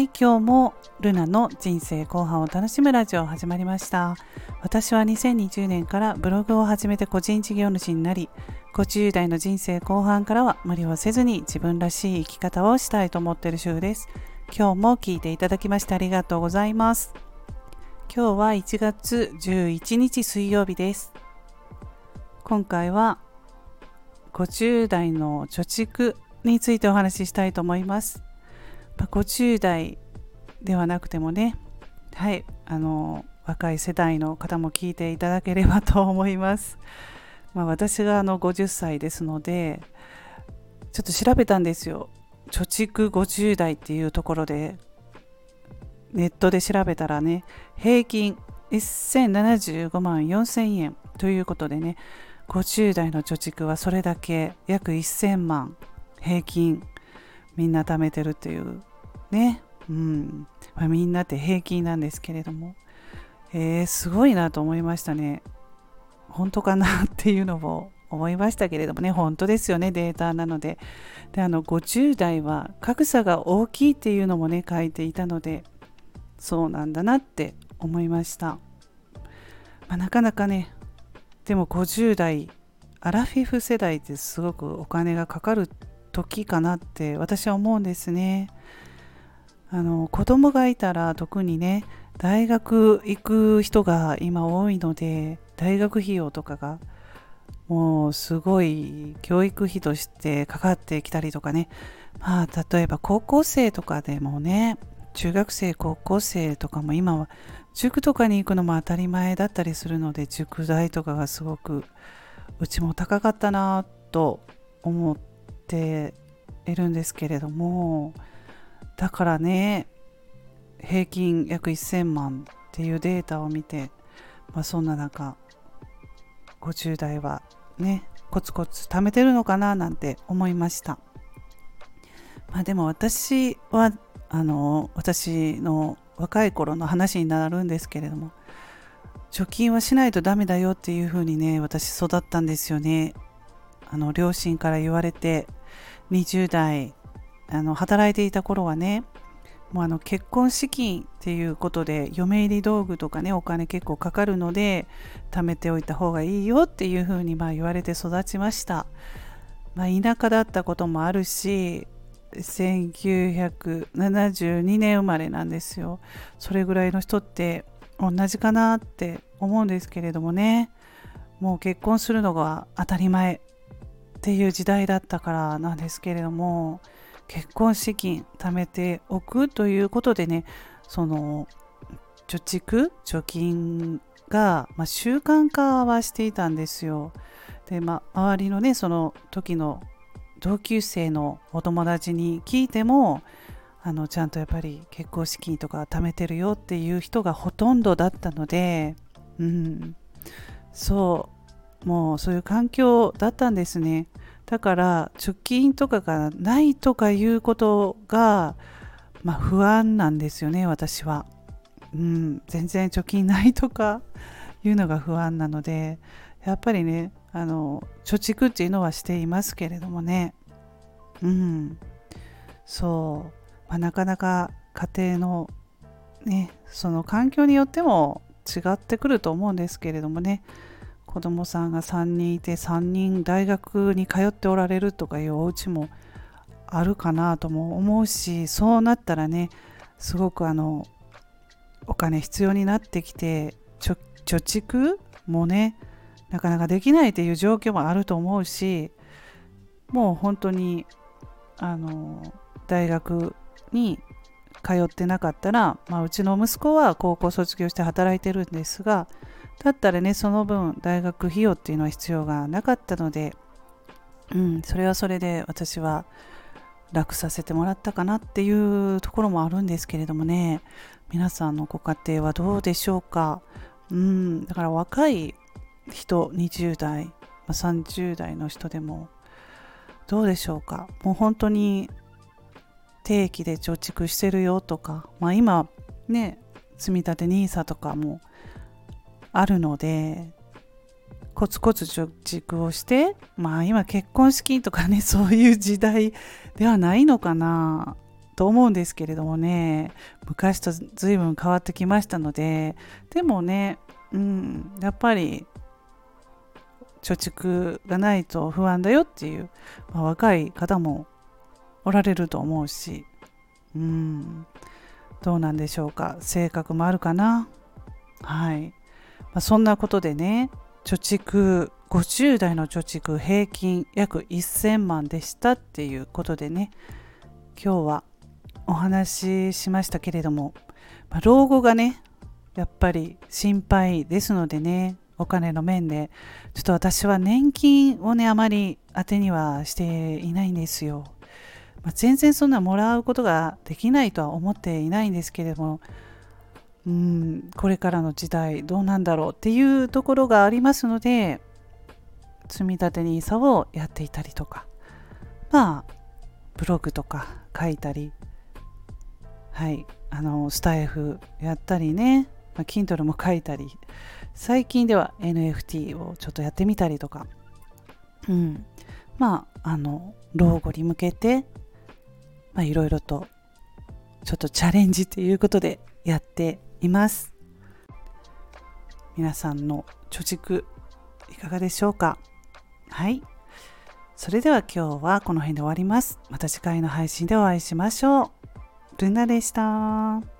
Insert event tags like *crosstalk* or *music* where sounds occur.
はい今日もルナの人生後半を楽しむラジオ始まりました。私は2020年からブログを始めて個人事業主になり50代の人生後半からは無理をせずに自分らしい生き方をしたいと思っている週です。今日も聞いていただきましてありがとうございます。今日は1月11日水曜日です。今回は50代の貯蓄についてお話ししたいと思います。ま、50代ではなくてもねはいあの若い世代の方も聞いていただければと思います、*laughs* まあ、私があの50歳ですのでちょっと調べたんですよ。貯蓄50代っていうところでネットで調べたらね平均1075万4000円ということでね50代の貯蓄はそれだけ約1000万平均みんな貯めてるっていうね、うんまあ、みんなって平均なんですけれども、えー、すごいなと思いましたね。本当かなっていうのを思いましたけれどもね、本当ですよね、データなので。で、あの、50代は格差が大きいっていうのもね、書いていたので、そうなんだなって思いました。まあ、なかなかね、でも50代、アラフィフ世代ってすごくお金がかかる時かなって私は思うんですね。あの子供がいたら特にね大学行く人が今多いので大学費用とかがもうすごい教育費としてかかってきたりとかね。まあ例えば高校生とかでもね中学生高校生とかも今は塾とかに行くのも当たり前だったりするので塾代とかがすごくうちも高かったなと思っているんですけれどもだからね平均約1000万っていうデータを見て、まあ、そんな中50代はねコツコツ貯めてるのかななんて思いました、まあ、でも私はあの私の若い頃の話になるんですけれども貯金はしないとダメだよっていう風にね私育ったんですよね。あの両親から言われて20代あの働いていた頃はねもうあの結婚資金っていうことで嫁入り道具とかねお金結構かかるので貯めておいた方がいいよっていうふうにま言われて育ちました、まあ、田舎だったこともあるし1972年生まれなんですよ。それぐらいの人って同じかなって思うんですけれどもね。もう結婚するのが当たり前っていう時代だったからなんですけれども結婚資金貯めておくということでねその貯蓄貯金が、まあ、習慣化はしていたんですよ。で、まあ、周りのねその時の同級生のお友達に聞いてもあのちゃんとやっぱり結婚資金とか貯めてるよっていう人がほとんどだったので、うん、そうもうそういう環境だったんですね。だから貯金とかがないとかいうことが、まあ、不安なんですよね私は。うん、全然貯金ないとかいうのが不安なのでやっぱりねあの貯蓄っていうのはしていますけれどもね。うん。そう、まあ、なかなか家庭のねその環境によっても違ってくると思うんですけれどもね。子供さんが3人いて3人大学に通っておられるとかいうお家もあるかなとも思うしそうなったらねすごくあのお金必要になってきて貯蓄もねなかなかできないっていう状況もあると思うしもう本当にあの大学に通ってなかったら、まあ、うちの息子は高校卒業して働いてるんですがだったらねその分大学費用っていうのは必要がなかったので、うん、それはそれで私は楽させてもらったかなっていうところもあるんですけれどもね。皆さんのご家庭はどうでしょうか、うん、だから若い人20代30代の人でもどうでしょうか？もう本当に定期で貯蓄してるよとか、まあ、今ね積み立て NISA とかもあるのでコツコツ貯蓄をしてまあ今結婚式とかね *laughs* そういう時代ではないのかなと思うんですけれどもね。昔と随分変わってきましたので。でもね、うん、やっぱり貯蓄がないと不安だよっていう、まあ、若い方もおられると思うし、うん、どうなんでしょうか。性格もあるかな。はい、まあ、そんなことでね貯蓄50代の貯蓄平均約1000万でしたっていうことでね今日はお話ししましたけれども、まあ、老後がねやっぱり心配ですのでねお金の面でちょっと私は年金をねあまり当てにはしていないんですよ、まあ、全然そんなもらうことができないとは思っていないんですけれどもうんこれからの時代どうなんだろうっていうところがありますので積み立て NISA をやっていたりとかまあブログとか書いたりはいあのスタイフやったりね、まあ、Kindle も書いたり最近では NFT をちょっとやってみたりとかうんまああの老後に向けていろいろとちょっとチャレンジということでやっています。皆さんの貯蓄いかがでしょうか？はい。それでは今日はこの辺で終わります。また次回の配信でお会いしましょう。ルナでした。